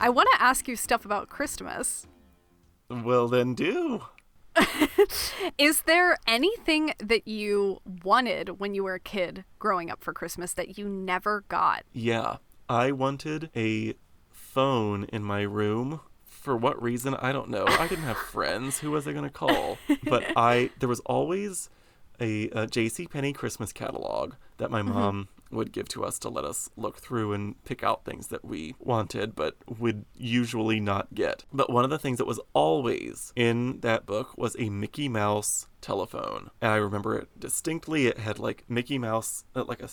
I want to ask you stuff about Christmas. Well, then do. Is there anything that you wanted when you were a kid growing up for Christmas that you never got? Yeah, I wanted a phone in my room. For what reason? I don't know. I didn't have friends. Who was I going to call? But I there was always a, a J.C. Penney Christmas catalog that my mm-hmm. mom would give to us to let us look through and pick out things that we wanted, but would usually not get. But one of the things that was always in that book was a Mickey Mouse telephone, and I remember it distinctly. It had like Mickey Mouse, uh, like a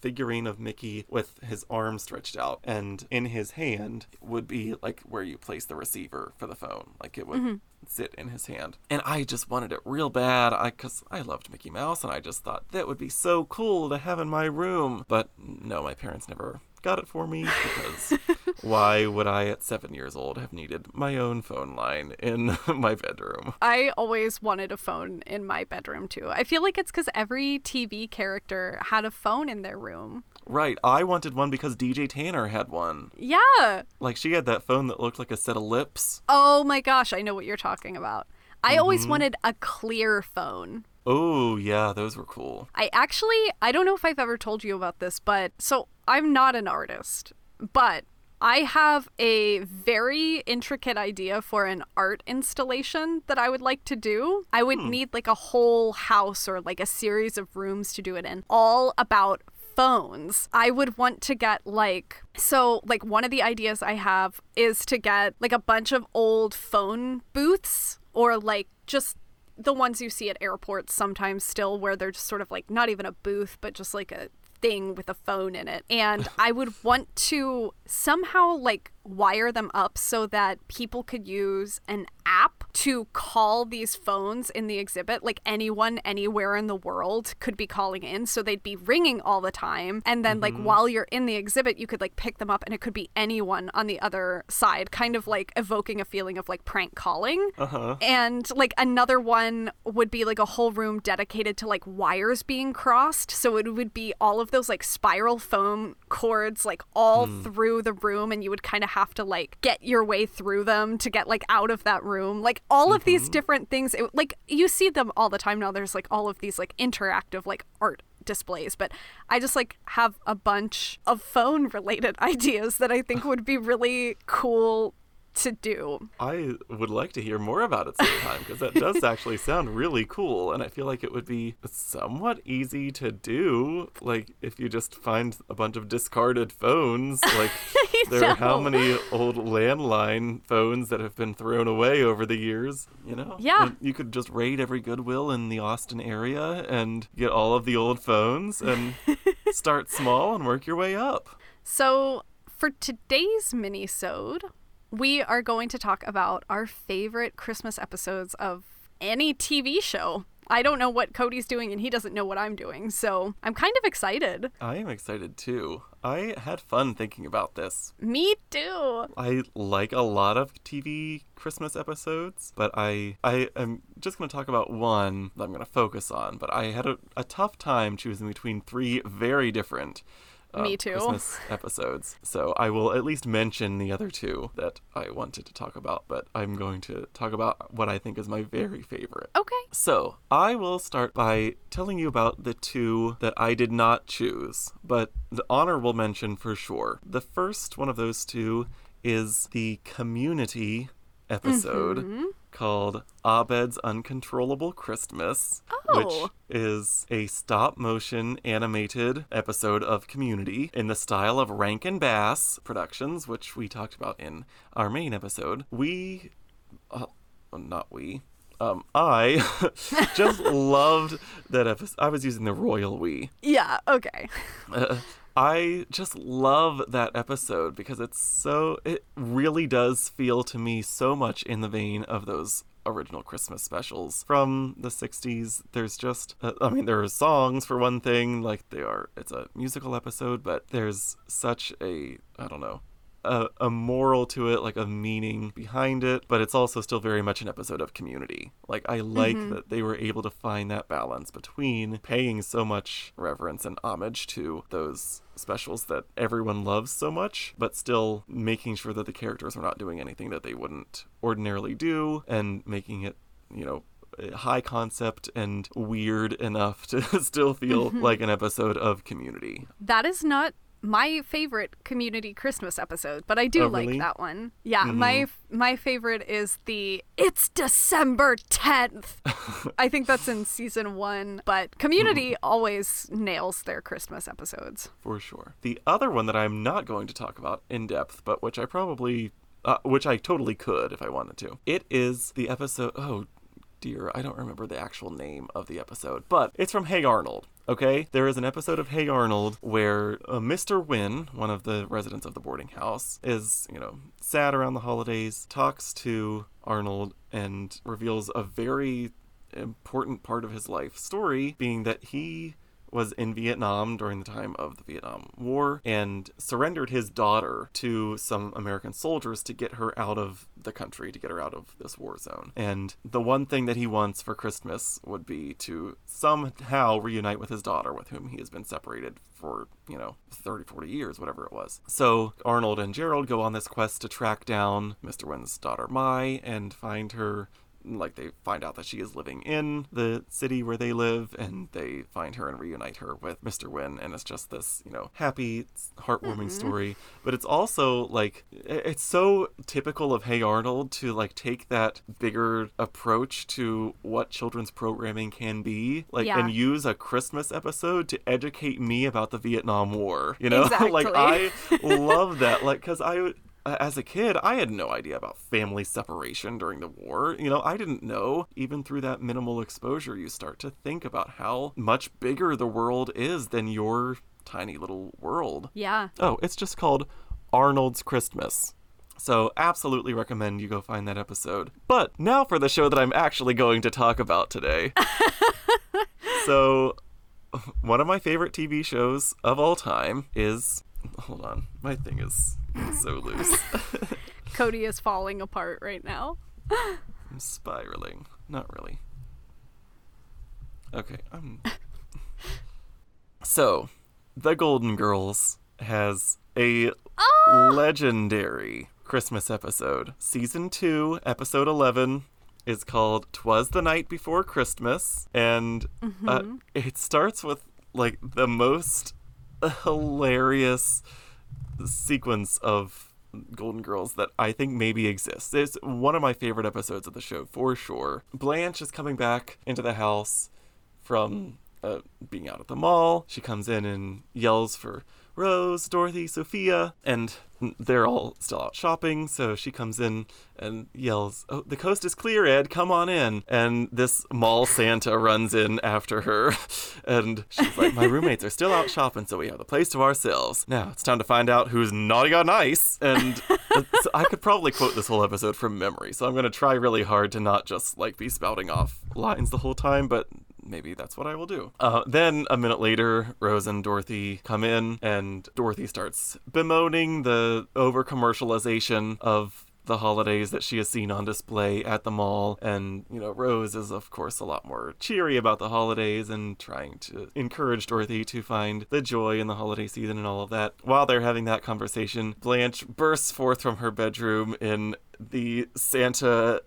figurine of Mickey with his arm stretched out, and in his hand would be like where you place the receiver for the phone. Like it would mm-hmm. sit in his hand. And I just wanted it real bad I cuz I loved Mickey Mouse and I just thought that would be so cool to have in my room. But no, my parents never got it for me because why would I at 7 years old have needed my own phone line in my bedroom? I always wanted a phone in my bedroom too. I feel like it's because every TV character had a phone in their room. Right, I wanted one because DJ Tanner had one. Yeah. Like she had that phone that looked like a set of lips. Oh my gosh, I know what you're talking about. I always mm-hmm. wanted a clear phone. Oh, yeah, those were cool. I actually, I don't know if I've ever told you about this, but so I'm not an artist, but I have a very intricate idea for an art installation that I would like to do. I would hmm. need like a whole house or like a series of rooms to do it in, all about phones. I would want to get like so like one of the ideas I have is to get like a bunch of old phone booths or like just the ones you see at airports sometimes still where they're just sort of like not even a booth but just like a thing with a phone in it. And i would want to somehow like wire them up so that people could use an app to call these phones in the exhibit. Like anyone anywhere in the world could be calling in so they'd be ringing all the time. And then like while you're in the exhibit you could like pick them up and it could be anyone on the other side kind of like evoking a feeling of like prank calling. Uh-huh. and like another one would be like a whole room dedicated to like wires being crossed. So it would be all of those like spiral foam cords like all through the room and you would kind of have to like get your way through them to get like out of that room. Like all of these mm-hmm. different things it, like you see them all the time now there's like all of these like interactive like art displays but i just like have a bunch of phone related ideas that i think would be really cool to do I would like to hear more about it sometime because that does actually sound really cool, and I feel like it would be somewhat easy to do. Like if you just find a bunch of discarded phones, like there are how many old landline phones that have been thrown away over the years. You know, Yeah. And you could just raid every Goodwill in the Austin area and get all of the old phones and start small and work your way up. So, for today's mini-sode, we are going to talk about our favorite Christmas episodes of any TV show. I don't know what Cody's doing and he doesn't know what I'm doing, so I'm kind of excited. I am excited too. I had fun thinking about this. Me too. I like a lot of TV Christmas episodes, but I I am just going to talk about one that I'm going to focus on. But I had a, a tough time choosing between three very different. Me too. Christmas episodes. So I will at least mention the other two that I wanted to talk about, but I'm going to talk about what I think is my very favorite. Okay. So, I will start by telling you about the two that I did not choose, but the honorable mention for sure. The first one of those two is the community episode called Abed's Uncontrollable Christmas, Oh. which is a stop motion animated episode of Community in the style of Rankin Bass Productions, which we talked about in our main episode. We uh, not we. Um, I just loved that episode. I was using the royal we. Yeah, okay. Uh, I just love that episode because it's so. It really does feel to me so much in the vein of those original Christmas specials from the 60s. There's just, uh, I mean, there are songs for one thing, like they are, it's a musical episode, but there's such a, I don't know, a, a moral to it, like a meaning behind it, but it's also still very much an episode of community. Like, I like that they were able to find that balance between paying so much reverence and homage to those specials that everyone loves so much, but still making sure that the characters are not doing anything that they wouldn't ordinarily do and making it, you know, high concept and weird enough to still feel mm-hmm. like an episode of community. That is not my favorite community Christmas episode, but I do Oh, like really? that one. Yeah, my my favorite is the It's December 10th. I think that's in season 1, but Community always nails their Christmas episodes. for sure. The other one that I'm not going to talk about in depth, but which I probably, uh, which I totally could if I wanted to. It is the episode. Oh dear, I don't remember the actual name of the episode, but it's from Hey Arnold. Okay, there is an episode of Hey Arnold where uh, Mr. Huynh, one of the residents of the boarding house, is you know sad around the holidays, talks to Arnold and reveals a very important part of his life story being that he was in Vietnam during the time of the Vietnam War and surrendered his daughter to some American soldiers to get her out of the country, to get her out of this war zone. And the one thing that he wants for Christmas would be to somehow reunite with his daughter, with whom he has been separated for, you know, 30, 40 years, whatever it was. So Arnold and Gerald go on this quest to track down Mr. Huynh's daughter Mai and find her like they find out that she is living in the city where they live and they find her and reunite her with Mr. Huynh and it's just this, you know, happy, heartwarming mm-hmm. story. But it's also like it's so typical of Hey Arnold to like take that bigger approach to what children's programming can be, like Yeah. and use a Christmas episode to educate me about the Vietnam War. You know, like I love that like cuz I as a kid, I had no idea about family separation during the war. You know, I didn't know. Even through that minimal exposure, you start to think about how much bigger the world is than your tiny little world. Yeah. Oh, it's just called Arnold's Christmas. So, absolutely recommend you go find that episode. But now for the show that I'm actually going to talk about today. so, one of my favorite TV shows of all time is. Hold on, my thing is so loose. Cody is falling apart right now. I'm spiraling. Not really. Okay, I'm. so, The Golden Girls has a legendary Christmas episode. Season 2, episode 11 is called Twas the Night Before Christmas. And uh, it starts with, like, the most hilarious sequence of Golden Girls that I think maybe exists. It's one of my favorite episodes of the show for sure. Blanche is coming back into the house from uh, being out at the mall. She comes in and yells for Rose, Dorothy, Sophia, and they're all still out shopping. So she comes in and yells, "Oh, the coast is clear, Ed. Come on in." And this mall Santa runs in after her, and she's like, "My roommates are still out shopping, so we have the place to ourselves. Now it's time to find out who's naughty or nice." And I could probably quote this whole episode from memory, so I'm gonna try really hard to not just like be spouting off lines the whole time, but maybe that's what I will do. Uh, then a minute later, Rose and Dorothy come in, and Dorothy starts bemoaning the over commercialization of the holidays that she has seen on display at the mall. And, you know, Rose is, of course, a lot more cheery about the holidays and trying to encourage Dorothy to find the joy in the holiday season and all of that. While they're having that conversation, Blanche bursts forth from her bedroom in the Santa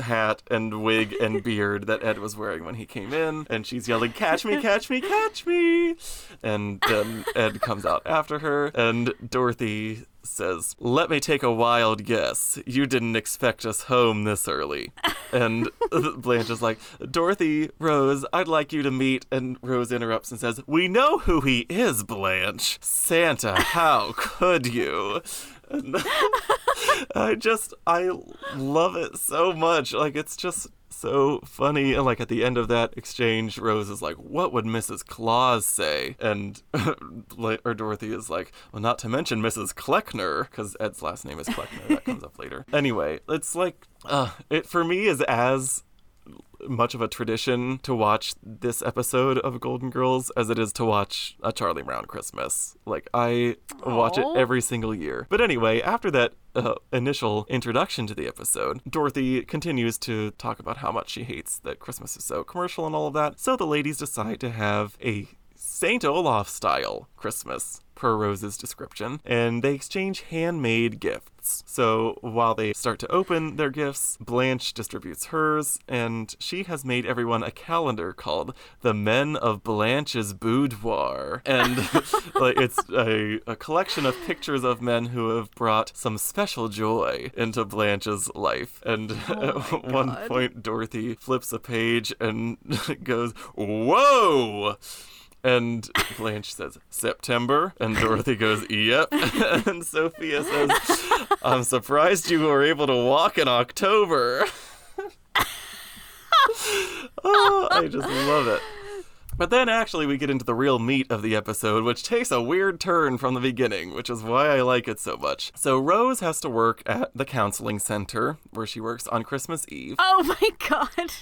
hat and wig and beard that Ed was wearing when he came in, and she's yelling, Catch me, catch me, catch me! And then Ed comes out after her, and Dorothy says, Let me take a wild guess. You didn't expect us home this early. And Blanche is like, Dorothy, Rose, I'd like you to meet. And Rose interrupts and says, We know who he is, Blanche. Santa, how could you? I just I love it so much. Like it's just so funny. And like at the end of that exchange, Rose is like, "What would Mrs. Claus say?" And or Dorothy is like, "Well, not to mention Mrs. Kleckner, because Ed's last name is Kleckner. that comes up later." Anyway, it's like, uh, it for me is as much of a tradition to watch this episode of Golden Girls as it is to watch a Charlie Brown Christmas. Like I watch it every single year. But anyway, after that uh, initial introduction to the episode, Dorothy continues to talk about how much she hates that Christmas is so commercial and all of that. So the ladies decide to have a St. Olaf style Christmas, per Rose's description, and they exchange handmade gifts. So while they start to open their gifts, Blanche distributes hers, and she has made everyone a calendar called The Men of Blanche's Boudoir. And like it's a, a collection of pictures of men who have brought some special joy into Blanche's life. And oh at one point, Dorothy flips a page and goes, Whoa! And Blanche says, September. And Dorothy goes, Yep. and Sophia says, I'm surprised you were able to walk in October. oh, I just love it. But then actually we get into the real meat of the episode, which takes a weird turn from the beginning, which is why I like it so much. So Rose has to work at the counseling center where she works on Christmas Eve. Oh my god.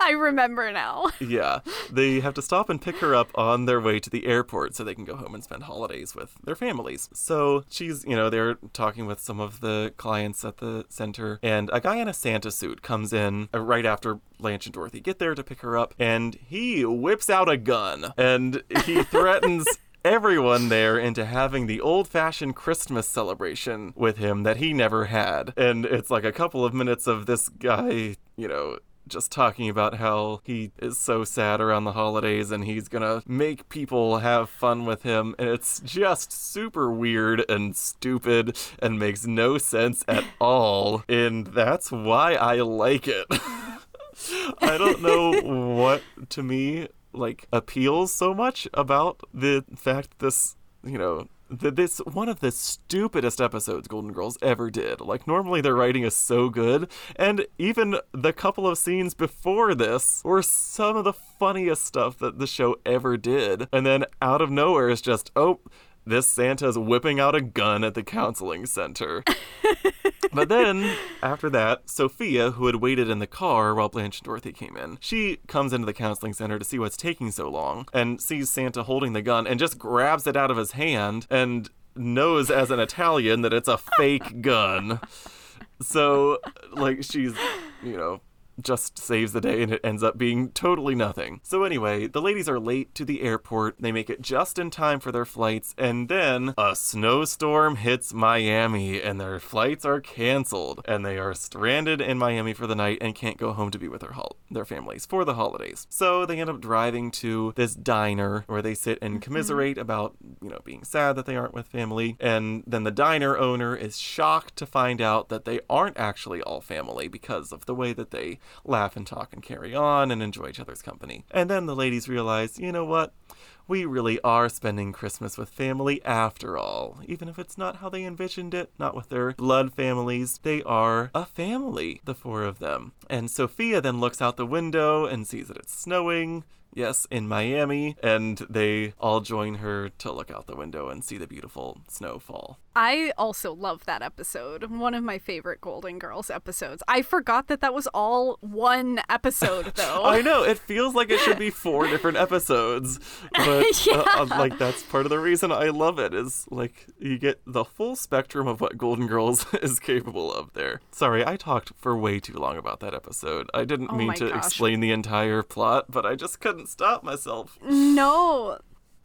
I remember now. Yeah, they have to stop and pick her up on their way to the airport so they can go home and spend holidays with their families. So she's, you know, they're talking with some of the clients at the center, and a guy in a Santa suit comes in uh, right after Blanche and Dorothy get there to pick her up, and he whips out a gun and he threatens. Everyone there into having the old fashioned Christmas celebration with him that he never had. And it's like a couple of minutes of this guy, you know, just talking about how he is so sad around the holidays and he's gonna make people have fun with him. And it's just super weird and stupid and makes no sense at all. And that's why I like it. I don't know what to me like appeals so much about the fact this, you know, that this one of the stupidest episodes Golden Girls ever did. Like normally their writing is so good, and even the couple of scenes before this were some of the funniest stuff that the show ever did. And then out of nowhere is just, oh, this Santa's whipping out a gun at the counseling center. But then, after that, Sophia, who had waited in the car while Blanche and Dorothy came in, she comes into the counseling center to see what's taking so long and sees Santa holding the gun and just grabs it out of his hand and knows as an Italian that it's a fake gun. So, like, she's, you know, just saves the day and it ends up being totally nothing. So anyway, the ladies are late to the airport. They make it just in time for their flights and then a snowstorm hits Miami and their flights are canceled and they are stranded in Miami for the night and can't go home to be with their hol- their families for the holidays. So they end up driving to this diner where they sit and mm-hmm. commiserate about, you know, being sad that they aren't with family and then the diner owner is shocked to find out that they aren't actually all family because of the way that they laugh and talk and carry on and enjoy each other's company. And then the ladies realize, you know what? We really are spending Christmas with family after all. Even if it's not how they envisioned it, not with their blood families, they are a family, the four of them. And Sophia then looks out the window and sees that it's snowing. Yes, in Miami, and they all join her to look out the window and see the beautiful snowfall. I also love that episode. One of my favorite Golden Girls episodes. I forgot that that was all one episode, though. I know it feels like it should be four different episodes, but uh, uh, like that's part of the reason I love it is like you get the full spectrum of what Golden Girls is capable of there. Sorry, I talked for way too long about that episode. I didn't Oh mean to gosh. explain the entire plot, but I just couldn't stop myself. No,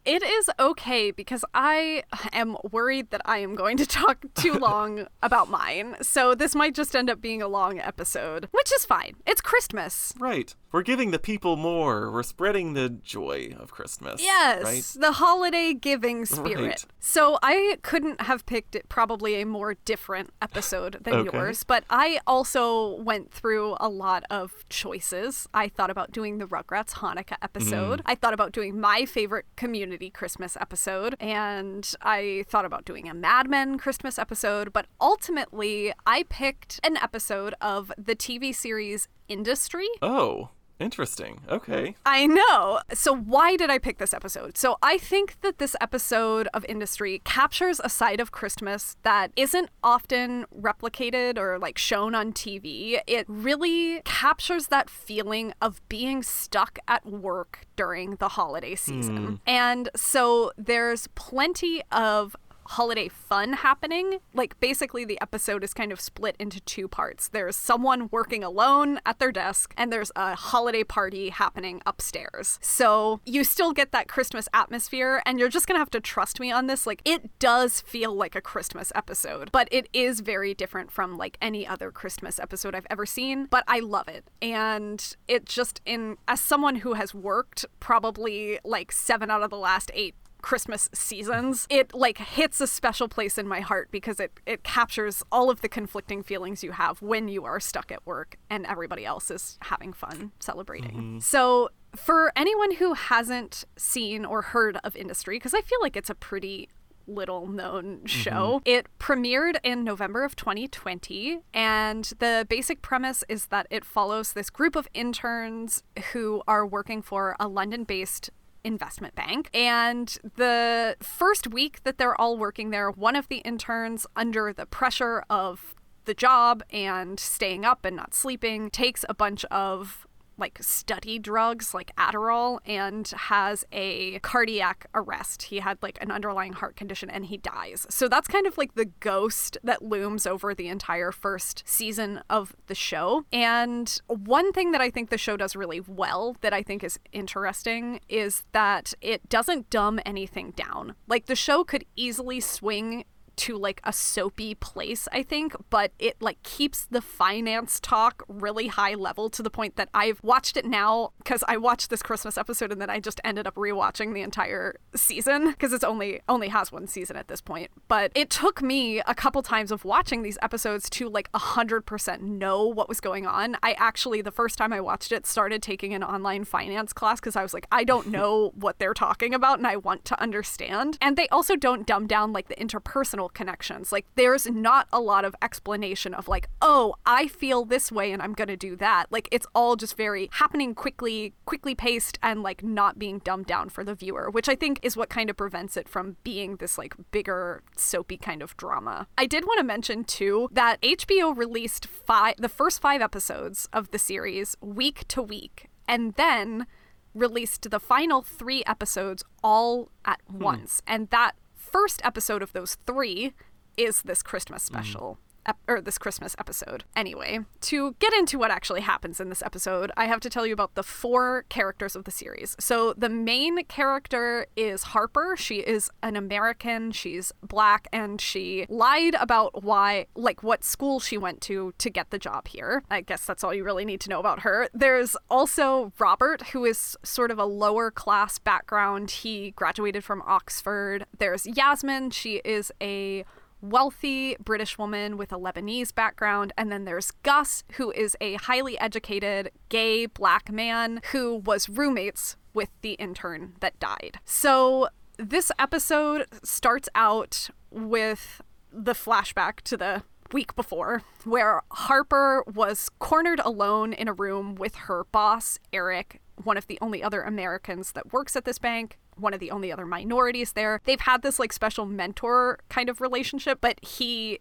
it is okay because I am worried that I am going to talk too long about mine. So this might just end up being a long episode, which is fine. It's Christmas. Right. We're giving the people more. We're spreading the joy of Christmas. Yes, Right? the holiday giving spirit. Right. So I couldn't have picked it probably a more different episode than Okay. yours, but I also went through a lot of choices. I thought about doing the Rugrats Hanukkah episode. Mm. I thought about doing my favorite community Christmas episode, and I thought about doing a Mad Men Christmas episode, but ultimately I picked an episode of the TV series Industry. Oh. Interesting. Okay. I know. So, why did I pick this episode? So, I think that this episode of Industry captures a side of Christmas that isn't often replicated or like shown on TV. It really captures that feeling of being stuck at work during the holiday season. Hmm. And so, there's plenty of holiday fun happening. Like basically the episode is kind of split into two parts. There's someone working alone at their desk and there's a holiday party happening upstairs. So you still get that Christmas atmosphere and you're just going to have to trust me on this. Like it does feel like a Christmas episode, but it is very different from like any other Christmas episode I've ever seen, but I love it. And it just in as someone who has worked probably like 7 out of the last 8 Christmas seasons, it like hits a special place in my heart because it it captures all of the conflicting feelings you have when you are stuck at work and everybody else is having fun celebrating. Mm-hmm. So for anyone who hasn't seen or heard of Industry, because I feel like it's a pretty little known mm-hmm. show. It premiered in November of 2020, and the basic premise is that it follows this group of interns who are working for a London based investment bank. And the first week that they're all working there, one of the interns, under the pressure of the job and staying up and not sleeping, takes a bunch of like study drugs like Adderall and has a cardiac arrest. He had like an underlying heart condition and he dies. So that's kind of like the ghost that looms over the entire first season of the show. And one thing that I think the show does really well that I think is interesting is that it doesn't dumb anything down. Like the show could easily swing to like a soapy place, I think, but it like keeps the finance talk really high level to the point that I've watched it now because I watched this Christmas episode and then I just ended up rewatching the entire season because it's only only has one season at this point. But it took me a couple times of watching these episodes to like a hundred percent know what was going on. I actually the first time I watched it started taking an online finance class because I was like, I don't know what they're talking about and I want to understand. And they also don't dumb down like the interpersonal connections. Like there's not a lot of explanation of like, oh, I feel this way and I'm going to do that. Like it's all just very happening quickly, quickly paced and like not being dumbed down for the viewer, which I think is what kind of prevents it from being this like bigger soapy kind of drama. I did want to mention too that HBO released five the first 5 episodes of the series week to week and then released the final 3 episodes all at hmm. once. And that first episode of those three is this Christmas special. Ep- Or this Christmas episode. Anyway, to get into what actually happens in this episode, I have to tell you about the four characters of the series. So, the main character is Harper. She is an American, she's black, and she lied about why, like, what school she went to to get the job here. I guess that's all you really need to know about her. There's also Robert, who is sort of a lower class background. He graduated from Oxford. There's Yasmin. She is a wealthy British woman with a Lebanese background. And then there's Gus, who is a highly educated gay black man who was roommates with the intern that died. So this episode starts out with the flashback to the week before where Harper was cornered alone in a room with her boss, Eric, one of the only other Americans that works at this bank, one of the only other minorities there. They've had this like special mentor kind of relationship, but he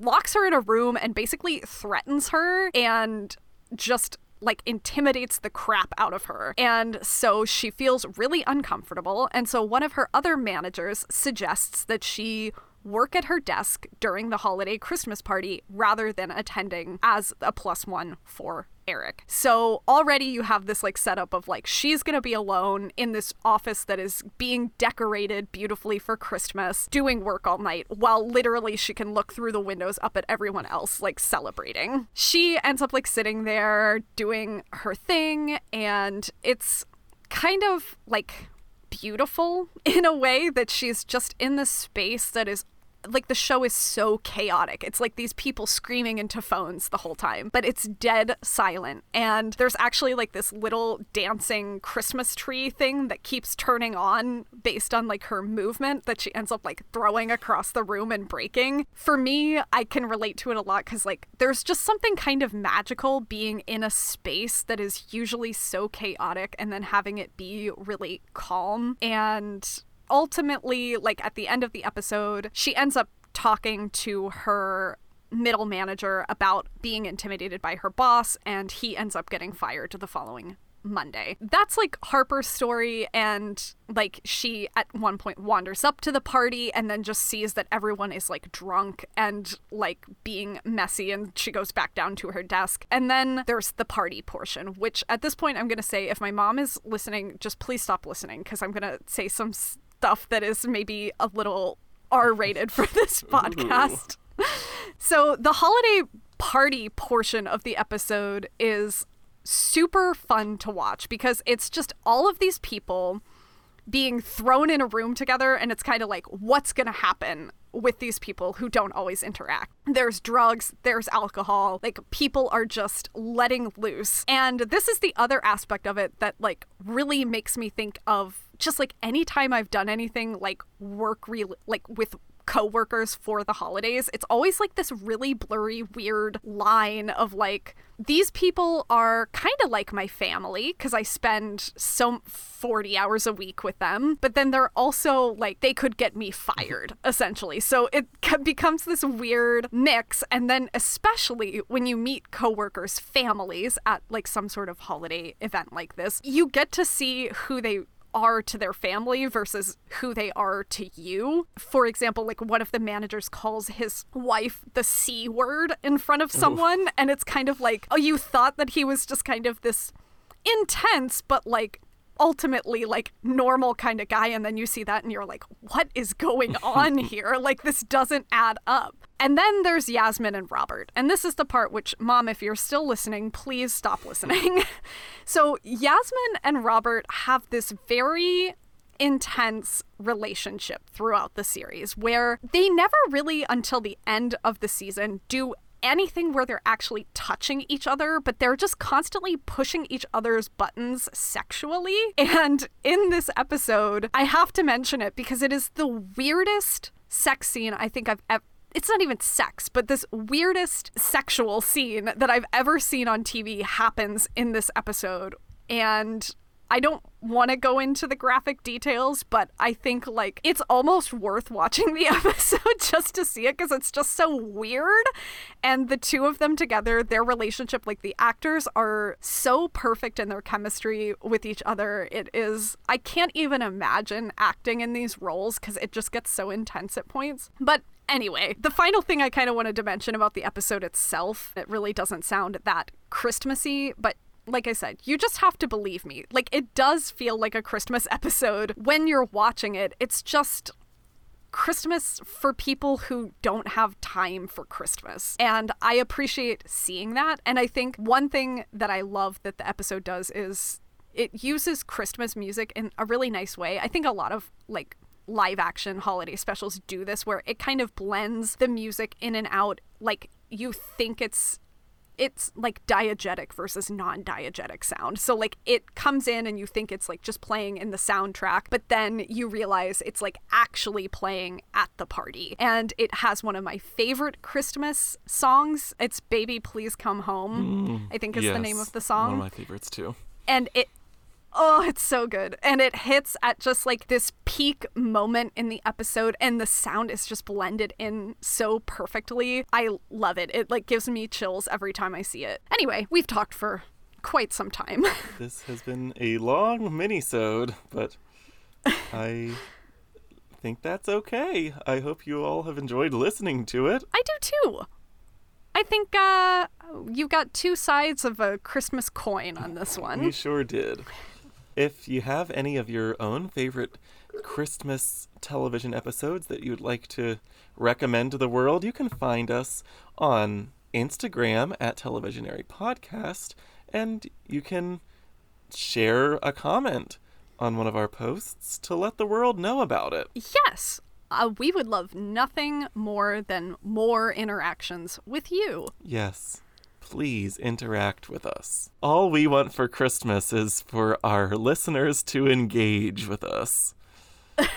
locks her in a room and basically threatens her and just like intimidates the crap out of her. And so she feels really uncomfortable. And so one of her other managers suggests that she work at her desk during the holiday Christmas party rather than attending as a plus one for Eric. So already you have this like setup of like she's going to be alone in this office that is being decorated beautifully for Christmas, doing work all night while literally she can look through the windows up at everyone else like celebrating. She ends up like sitting there doing her thing and it's kind of like beautiful in a way that she's just in this space that is like the show is so chaotic. It's like these people screaming into phones the whole time, but it's dead silent. And there's actually like this little dancing Christmas tree thing that keeps turning on based on like her movement that she ends up like throwing across the room and breaking. For me, I can relate to it a lot cuz like there's just something kind of magical being in a space that is usually so chaotic and then having it be really calm and ultimately, like at the end of the episode, she ends up talking to her middle manager about being intimidated by her boss, and he ends up getting fired the following Monday. That's like Harper's story, and like she at one point wanders up to the party and then just sees that everyone is like drunk and like being messy, and she goes back down to her desk. And then there's the party portion, which at this point I'm gonna say if my mom is listening, just please stop listening because I'm gonna say some stuff that is maybe a little R rated for this podcast. so the holiday party portion of the episode is super fun to watch because it's just all of these people being thrown in a room together and it's kind of like what's going to happen with these people who don't always interact. There's drugs, there's alcohol, like people are just letting loose. And this is the other aspect of it that like really makes me think of just like anytime I've done anything like work re- like with coworkers for the holidays, it's always like this really blurry, weird line of like, these people are kind of like my family because I spend so 40 hours a week with them, but then they're also like, they could get me fired essentially. So it becomes this weird mix. And then, especially when you meet coworkers' families at like some sort of holiday event like this, you get to see who they are to their family versus who they are to you. For example, like one of the managers calls his wife the C word in front of someone, Oof. and it's kind of like, oh, you thought that he was just kind of this intense, but like ultimately like normal kind of guy and then you see that and you're like what is going on here like this doesn't add up and then there's Yasmin and Robert. And this is the part which, Mom, if you're still listening, please stop listening. so, Yasmin and Robert have this very intense relationship throughout the series where they never really, until the end of the season, do anything where they're actually touching each other, but they're just constantly pushing each other's buttons sexually. And in this episode, I have to mention it because it is the weirdest sex scene I think I've ever it's not even sex, but this weirdest sexual scene that I've ever seen on TV happens in this episode. And I don't want to go into the graphic details, but I think like it's almost worth watching the episode just to see it because it's just so weird. And the two of them together, their relationship, like the actors are so perfect in their chemistry with each other. It is, I can't even imagine acting in these roles because it just gets so intense at points. But Anyway, the final thing I kind of wanted to mention about the episode itself, it really doesn't sound that Christmassy, but like I said, you just have to believe me. Like, it does feel like a Christmas episode when you're watching it. It's just Christmas for people who don't have time for Christmas. And I appreciate seeing that. And I think one thing that I love that the episode does is it uses Christmas music in a really nice way. I think a lot of like live action holiday specials do this where it kind of blends the music in and out like you think it's it's like diegetic versus non-diegetic sound. So like it comes in and you think it's like just playing in the soundtrack, but then you realize it's like actually playing at the party. And it has one of my favorite Christmas songs. It's Baby Please Come Home. Mm, I think is yes, the name of the song. One of my favorites too. And it Oh, it's so good. And it hits at just like this peak moment in the episode and the sound is just blended in so perfectly. I love it. It like gives me chills every time I see it. Anyway, we've talked for quite some time. this has been a long mini-sode, but I think that's okay. I hope you all have enjoyed listening to it. I do too. I think uh, you got two sides of a Christmas coin on this one. We sure did. If you have any of your own favorite Christmas television episodes that you'd like to recommend to the world, you can find us on Instagram at Televisionary Podcast, and you can share a comment on one of our posts to let the world know about it. Yes. Uh, we would love nothing more than more interactions with you. Yes. Please interact with us. All we want for Christmas is for our listeners to engage with us. That's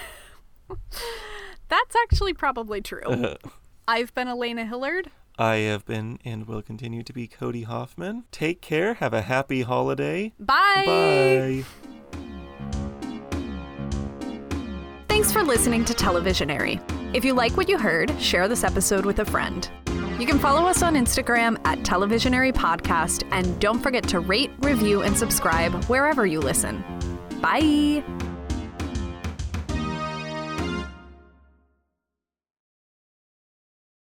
actually probably true. I've been Elena Hillard. I have been and will continue to be Cody Hoffman. Take care. Have a happy holiday. Bye. Bye. Thanks for listening to Televisionary. If you like what you heard, share this episode with a friend. You can follow us on Instagram at Televisionary Podcast and don't forget to rate, review, and subscribe wherever you listen. Bye.